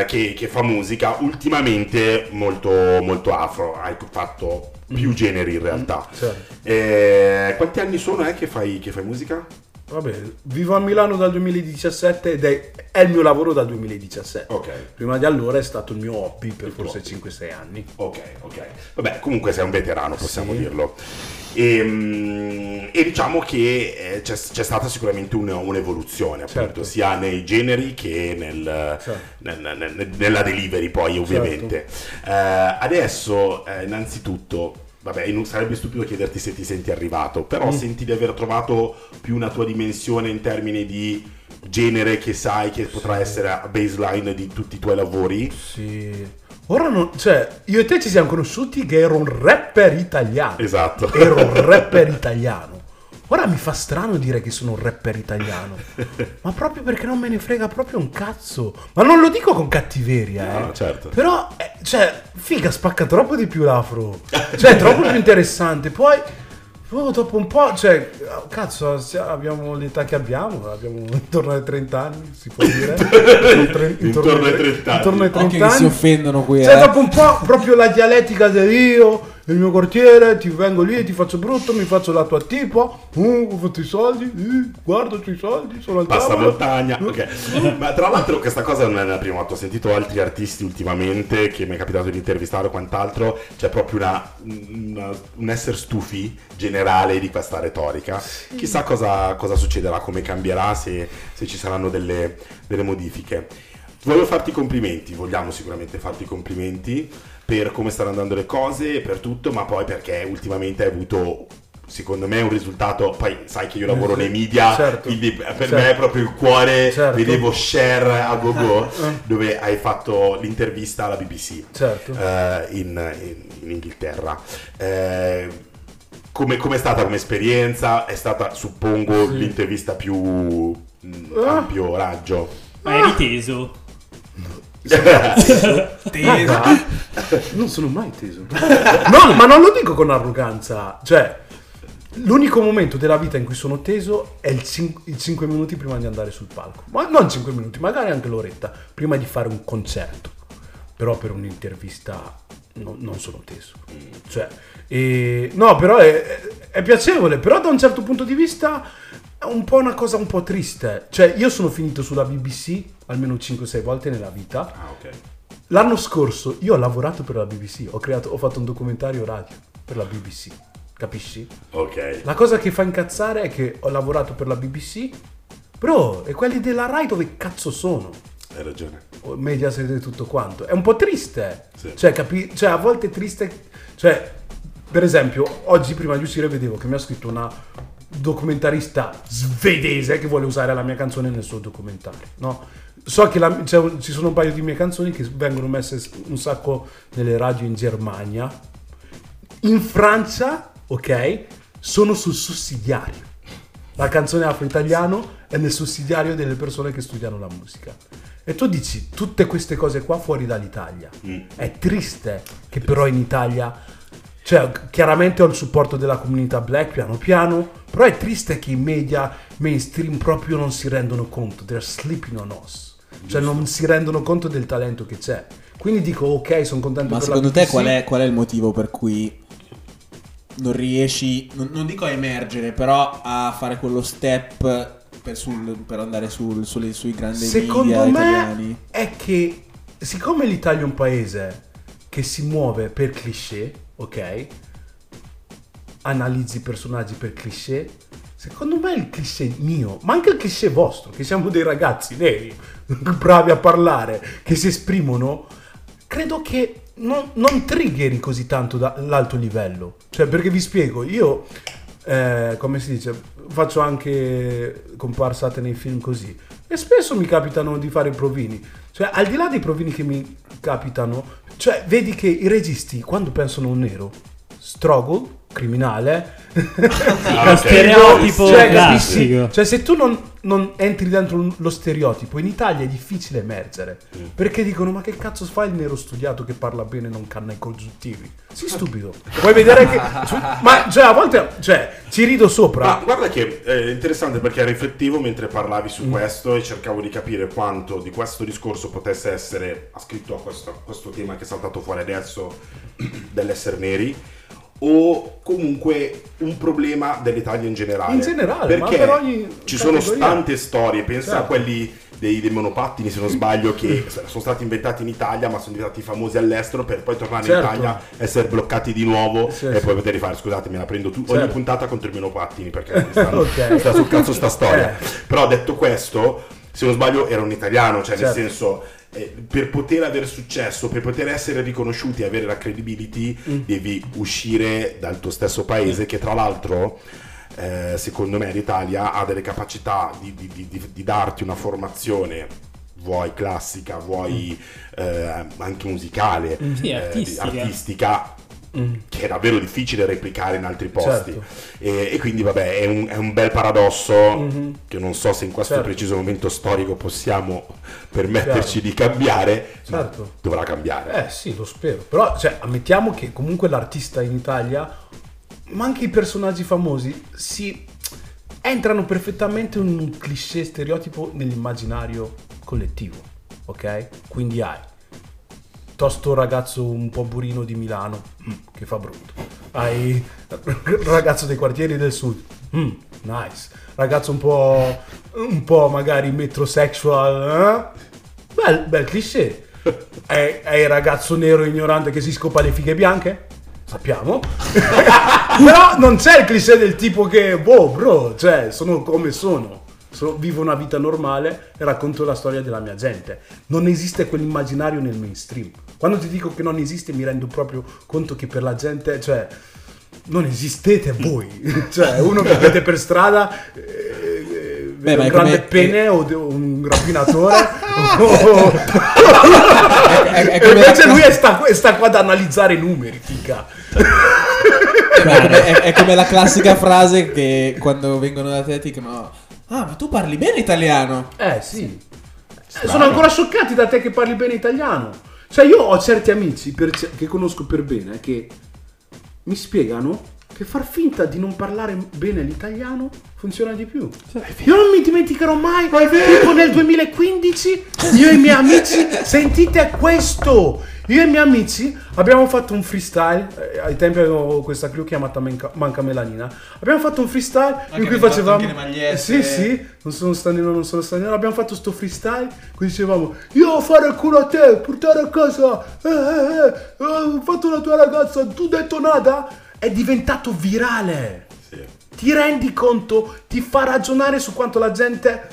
eh, che- che fa musica ultimamente molto, molto afro. Hai fatto più generi in realtà. certo. Eh, quanti anni sono eh, che, fai, che fai musica? Vabbè, vivo a Milano dal 2017 ed è, è il mio lavoro dal 2017. Ok. Prima di allora è stato il mio hobby per tuo forse 5-6 anni. Ok, ok. Vabbè, comunque sei un veterano, possiamo Sì. dirlo. E, mm, e diciamo che eh, c'è, c'è stata sicuramente un- un'evoluzione, appunto, Certo. sia nei generi che nel- Certo. nel- nel- nella delivery, poi, ovviamente. Eh, adesso, eh, innanzitutto. Vabbè, non sarebbe stupido chiederti se ti senti arrivato, però Mm. senti di aver trovato più una tua dimensione in termini di genere che sai che potrà essere a baseline di tutti i tuoi lavori. Sì. Ora non... Cioè, io e te ci siamo conosciuti che ero un rapper italiano. Esatto. Ero un rapper italiano. Ora mi fa strano dire che sono un rapper italiano. Ma proprio perché non me ne frega proprio un cazzo. Ma non lo dico con cattiveria, eh. No, certo. Però, eh, cioè, figa, spacca troppo di più l'afro. Cioè, è troppo più interessante. Poi, oh, dopo un po', cioè, oh, cazzo, abbiamo l'età che abbiamo, abbiamo intorno ai 30 anni, si può dire. Intorno, Intorno ai 30 anni. Intorno ai 30 Occhio che si anni. offendono qui, Cioè, eh. dopo un po' proprio la dialettica del il mio quartiere, ti vengo lì, ti faccio brutto, mi faccio la tua tipa, uh, ho fatto i soldi, uh, guardo i soldi, sono al Basta tavolo. montagna, ok. Ma tra l'altro questa cosa non è la prima volta, ho sentito altri artisti ultimamente che mi è capitato di intervistare o quant'altro, c'è proprio una, una- un essere stufi generale di questa retorica. Chissà cosa, cosa succederà, come cambierà, se, se ci saranno delle, delle modifiche. Voglio farti complimenti, vogliamo sicuramente farti complimenti per come stanno andando le cose e per tutto, ma poi perché ultimamente hai avuto secondo me un risultato, poi sai che io lavoro nei media, Certo. quindi per Certo. me è proprio il cuore, Certo. vedevo share a GoGo dove hai fatto l'intervista alla BBC Certo. eh, in, in- in Inghilterra. Eh, come è stata come esperienza? È stata, suppongo, l'intervista più mh, Ah. ampio raggio. Ma eri teso. Ah, non sono mai teso. No, ma non lo dico con arroganza. Cioè, l'unico momento della vita in cui sono teso è il 5 minuti prima di andare sul palco. Ma non 5 minuti, magari anche l'oretta, prima di fare un concerto. Però per un'intervista no- non sono teso. Cioè, e- no, però è- è piacevole, però da un certo punto di vista è un po' una cosa un po' triste. Cioè, io sono finito sulla BBC almeno 5-6 volte nella vita. Ah, ok. L'anno scorso io ho lavorato per la BBC, ho, creato, ho fatto un documentario radio per la BBC, capisci? Ok. La cosa che fa incazzare è che ho lavorato per la BBC, bro, e quelli della Rai dove cazzo sono? Hai ragione. O Mediaset e tutto quanto. È un po' triste. Sì. Cioè, capi- cioè, a volte è triste. Cioè, per esempio, oggi prima di uscire vedevo che mi ha scritto una documentarista svedese che vuole usare la mia canzone nel suo documentario. No? So che la- un- ci sono un paio di mie canzoni che vengono messe un sacco nelle radio in Germania. In Francia, ok, sono sul sussidiario. La canzone afro-italiano è nel sussidiario delle persone che studiano la musica. E tu dici tutte queste cose qua fuori dall'Italia. È triste che però in Italia, cioè chiaramente ho il supporto della comunità black piano piano, però è triste che i media mainstream proprio non si rendono conto, they're sleeping on us. Cioè non si rendono conto del talento che c'è. Quindi dico ok, sono contento Ma per secondo la te qual è, qual è il motivo per cui non riesci, non, non dico a emergere, però a fare quello step per, sul- per andare sul- sulle- sui grandi Secondo media me italiani? è che siccome l'Italia è un paese che si muove per cliché, ok? Analizzi i personaggi per cliché. Secondo me il cliché mio, ma anche il cliché vostro, che siamo dei ragazzi neri, bravi a parlare, che si esprimono, credo che non, non triggeri così tanto dall'alto livello. Cioè, perché vi spiego, io, eh, come si dice, faccio anche comparsate nei film così. E spesso mi capitano di fare provini. Cioè, al di là dei provini che mi capitano, cioè, vedi che i registi, quando pensano un nero, struggle, criminale, Ah, ok. Stereotipo cioè, classico. capisci? Cioè, se tu non, non entri dentro lo stereotipo, in Italia è difficile emergere. Perché dicono: Ma che cazzo fa il nero studiato che parla bene e non canna i congiuntivi? Sì, stupido. Vuoi vedere che. cioè, ma cioè, a volte cioè, ci rido sopra. Ma guarda che è interessante perché riflettevo mentre parlavi su questo e cercavo di capire quanto di questo discorso potesse essere ascritto a questo, a questo tema che è saltato fuori adesso dell'essere neri o comunque un problema dell'Italia in generale. In generale, perché per ogni ci sono categoria. tante storie, pensa a Certo. quelli dei, dei monopattini se non sbaglio che sono stati inventati in Italia ma sono diventati famosi all'estero per poi tornare Certo. in Italia essere bloccati di nuovo Sì, e sì. poi poter fare scusate me la prendo tu ogni Certo. puntata contro i monopattini perché stanno, Ok. mi sta sul cazzo sta storia Eh. però detto questo se non sbaglio era un italiano cioè Certo. nel senso eh, per poter avere successo per poter essere riconosciuti e avere la credibility Mm. devi uscire dal tuo stesso paese che tra l'altro eh, secondo me l'Italia ha delle capacità di, di- di- di- darti una formazione vuoi classica vuoi eh, anche musicale Sì, eh, artistica. Che è davvero difficile replicare in altri posti Certo. e, e quindi vabbè è un, è un bel paradosso che non so se in questo Certo. preciso momento storico possiamo permetterci Chiaro. di cambiare ma Certo. dovrà cambiare Eh sì, lo spero. Però, cioè, ammettiamo che comunque l'artista in Italia, ma anche i personaggi famosi, si entrano perfettamente in un cliché stereotipo nell'immaginario collettivo. Ok? Quindi hai tosto ragazzo un po' burino di Milano, mm, che fa brutto. Hai ragazzo dei quartieri del sud, mm, nice. Ragazzo un po', un po' magari metrosexual, eh? Bel, bel cliché. È, è il ragazzo nero ignorante che si scopa le fighe bianche? Sappiamo. Però non c'è il cliché del tipo che, boh, bro, cioè, sono come sono. Sono- vivo una vita normale e racconto la storia della mia gente. Non esiste quell'immaginario nel mainstream. Quando ti dico che non esiste, mi rendo proprio conto che per la gente, cioè, non esistete voi. cioè, uno che vede per strada. eh, eh, Beh, un è grande come- pene o un rapinatore o- è e come invece lui è sta, è sta qua ad analizzare i numeri figa È come, è- è la classica frase che quando vengono da te ti dicono Ah, ma tu parli bene italiano? Eh sì. Eh, Sono ancora scioccati da te che parli bene italiano. Cioè io ho certi amici per- che conosco per bene che mi spiegano che far finta di non parlare bene l'italiano funziona di più. Io non mi dimenticherò mai, tipo nel 2015, io e i miei amici, sentite questo! Io e i miei amici abbiamo fatto un freestyle, eh, ai tempi avevo questa crew chiamata Manca, Manca Melanina, abbiamo fatto un freestyle in cui facevamo... anche le magliette. Sì, sì, non sono straniero, non sono straniero. Abbiamo fatto sto freestyle. Cui dicevamo: Io fare il culo a te, portare a casa. Eh, eh, eh, eh, ho fatto la tua ragazza, tu detto nada. È diventato virale. Sì. Ti rendi conto? Ti fa ragionare su quanto la gente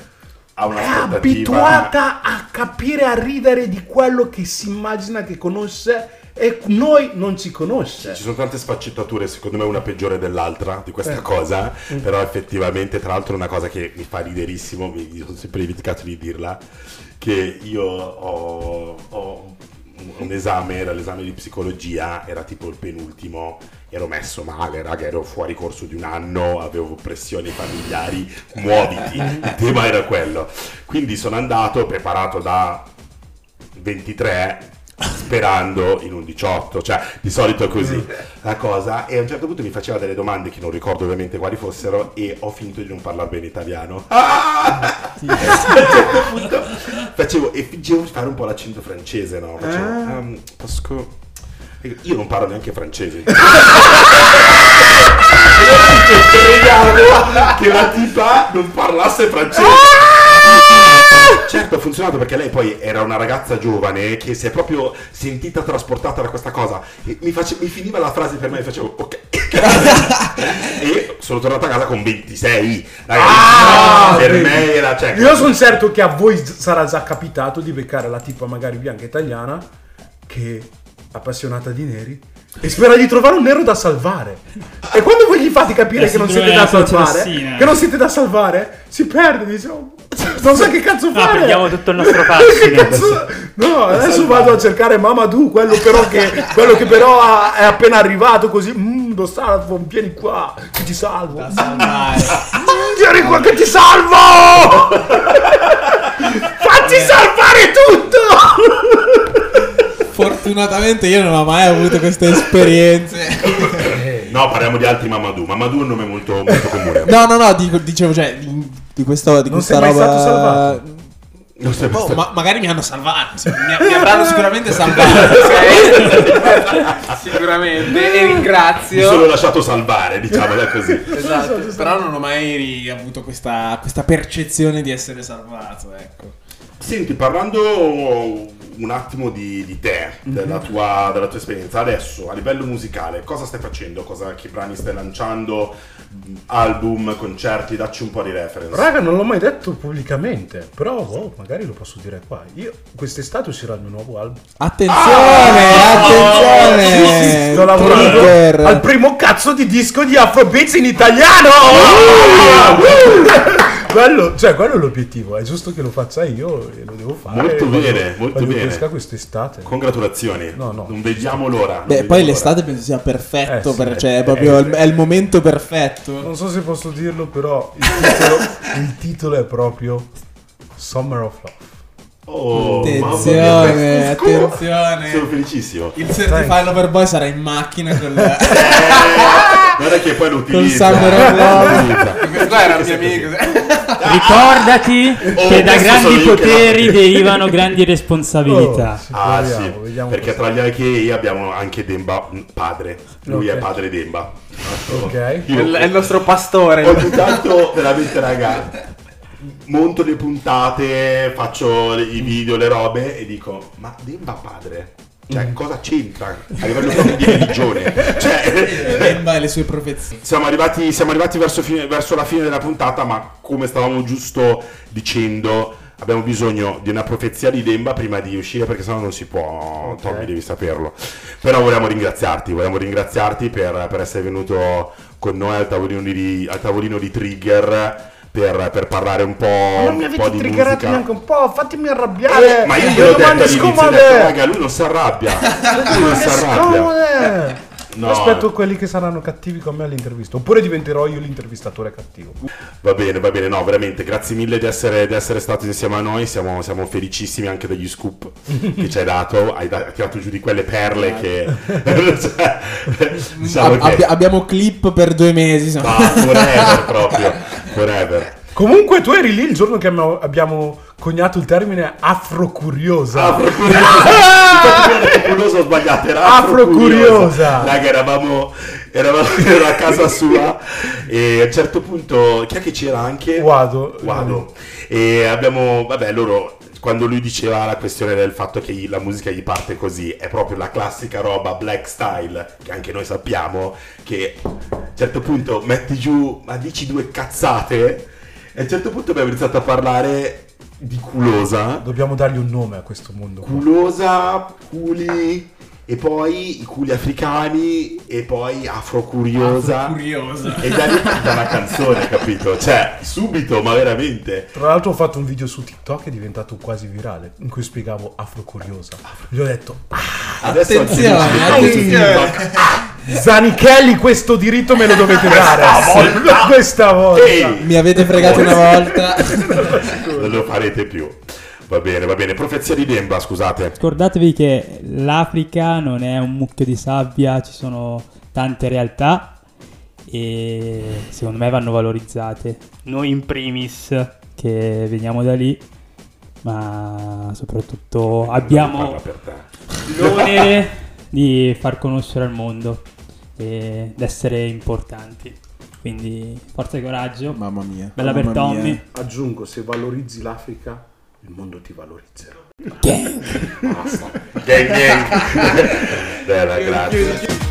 è abituata a capire, a ridere di quello che si immagina che conosce e noi non ci conosce. Ci sono tante sfaccettature, secondo me una peggiore dell'altra di Eh. questa cosa, Mm. però effettivamente tra l'altro è una cosa che mi fa riderissimo, mi mi sono sempre dimenticato di dirla, che io ho, ho un esame, era l'esame di psicologia, era tipo il penultimo, ero messo male, raga, ero fuori corso di un anno, avevo pressioni familiari, muoviti, il tema era quello. Quindi sono andato preparato da 23 sperando in un 18, cioè di solito è così la cosa e a un certo punto mi faceva delle domande che non ricordo ovviamente quali fossero e ho finto di non parlare bene italiano. Ah! a un certo punto facevo e fingevo di fare un po' l'accento francese, no? Facevo, "Um, posso- io non parlo neanche francese. Che la tipa non parlasse francese. Certo, ha funzionato perché lei poi era una ragazza giovane che si è proprio sentita trasportata da questa cosa. E mi, face- mi finiva la frase per me e facevo ok. e sono tornato a casa con 26. Ragazzi, Ah, per vedi. me era cioè, Io sono certo che a voi sarà già capitato di beccare la tipa magari bianca italiana che appassionata di neri e spera di trovare un nero da salvare. E quando voi gli fate capire che non siete da salvare, che non siete da salvare, si perde, dice "Oh, non sa che cazzo No, fare. perdiamo tutto il nostro cazzo- No, adesso vado a cercare Mamadou, quello però che, quello che però ha- è appena arrivato così, mm, lo salvo, vieni qua, che ti salvo. Mm, Vieni qua che ti salvo! Facci salvare tutto! Fortunatamente io non ho mai avuto queste esperienze. No, parliamo di altri Mamadou. Mamadou è un nome molto, molto comune. No, no, no, dico- dicevo, cioè, di, di questo, di Non questa sei mai roba... stato salvato? Non sei mai Oh, ma magari mi hanno salvato, mi, mi avranno sicuramente salvato. Sicuramente. E Mi ringrazio. sono lasciato salvare, diciamola così. Esatto, però non ho mai avuto questa, questa percezione di essere salvato, ecco. Senti, parlando un attimo di, di te, della, tua, della tua esperienza, adesso a livello musicale, cosa stai facendo? Cosa, che brani stai lanciando? Album, concerti? Dacci un po' di reference. Raga, non l'ho mai detto pubblicamente, però boh, magari lo posso dire qua. Io quest'estate uscirà il mio nuovo album. Attenzione, attenzione! Sì, sì, sto lavorando Trigger. al primo cazzo di disco di Afrobeats in italiano! quello, cioè, quello è l'obiettivo, è giusto che lo faccia io e lo devo fare. Molto Voglio- bene, molto voglio bene. che esca quest'estate. Congratulazioni. No, no. Non vediamo l'ora. non Beh, vediamo poi l'ora. l'estate penso sia perfetto, Eh, sì. per- cioè, è proprio il, è il momento perfetto. Non so se posso dirlo, però il titolo, il titolo è proprio Summer of Love. Oh, Attenzione, mamma mia, attenzione. Sono felicissimo. Il Certified Loverboy sarà in macchina con la... Guarda che poi lo utilizza. Summer of Love. Questo era il mio amico. Ricordati Oh, che da grandi io poteri derivano grandi responsabilità. Oh, sì, Ah proviamo, sì, vediamo perché cosa- tra gli AKA abbiamo anche Demba mh, padre. Lui Ok. è padre Demba. Ok. È il, è il nostro pastore. Ogni tanto, veramente, raga, monto le puntate, faccio i video, le robe e dico, ma Demba padre? Cioè, cosa c'entra a livello proprio di religione? Cioè, e le sue profezie. siamo arrivati, siamo arrivati verso, fine- verso la fine della puntata, ma come stavamo giusto dicendo, abbiamo bisogno di una profezia di Demba prima di uscire, perché sennò non si può. Tommy, devi saperlo. Però vogliamo ringraziarti, vogliamo ringraziarti per, per essere venuto con noi al tavolino di, al tavolino di Trigger. Per, per parlare un po', Non mi un po' avete di triggerato musica. neanche un po', fatemi arrabbiare. Eh, ma io Le gliel'ho detto all'inizio, ho detto, raga, lui non si arrabbia. Lui non si arrabbia. Scomode. No. Aspetto quelli che saranno cattivi con me all'intervista. Oppure diventerò io l'intervistatore cattivo. Va bene, va bene, no, veramente, grazie mille di essere, di essere stato insieme a noi, siamo, siamo felicissimi anche degli scoop che ci hai dato, hai, da- tirato giù di quelle perle che... cioè, diciamo Ab- che... abbi- abbiamo clip per due mesi. insomma. Ah, forever proprio, forever. Comunque tu eri lì il giorno che abbiamo- coniato il termine afrocuriosa. Curioso ho sbagliato, era Afrocuriosa. Raga, eravamo, eravamo ero a casa sua e a un certo punto, chi è che c'era anche? Guado. Guado. E abbiamo, vabbè, loro quando lui diceva la questione del fatto che la musica gli parte così, è proprio la classica roba black style, che anche noi sappiamo, che a un certo punto metti giù, ma dici due cazzate, e a un certo punto abbiamo iniziato a parlare di culosa, Dobbiamo dargli un nome a questo mondo. qua. culosa, culi, e poi i culi africani, e poi afrocuriosa. Curiosa. E da lì tutta una canzone, capito? Cioè, subito, ma veramente. Tra l'altro ho fatto un video su TikTok che è diventato quasi virale, in cui spiegavo afrocuriosa. Gli ho detto, ah, Adesso Attenzione, attenzione. TikTok. Zanichelli, questo diritto me lo dovete dare. volta. Questa volta. Ehi, Mi avete fregato una volta. non lo farete più. Va bene, va bene. Profezia di Demba, scusate. Scordatevi che l'Africa non è un mucchio di sabbia, ci sono tante realtà e secondo me vanno valorizzate. Noi in primis che veniamo da lì, ma soprattutto abbiamo per te. l'onere di far conoscere al mondo ed essere importanti. Quindi forza e coraggio. Mamma mia. Bella mamma per Tommy. mia. Aggiungo, se valorizzi l'Africa, il mondo ti valorizzerà. Basta. Gang, gang. Bella, grazie.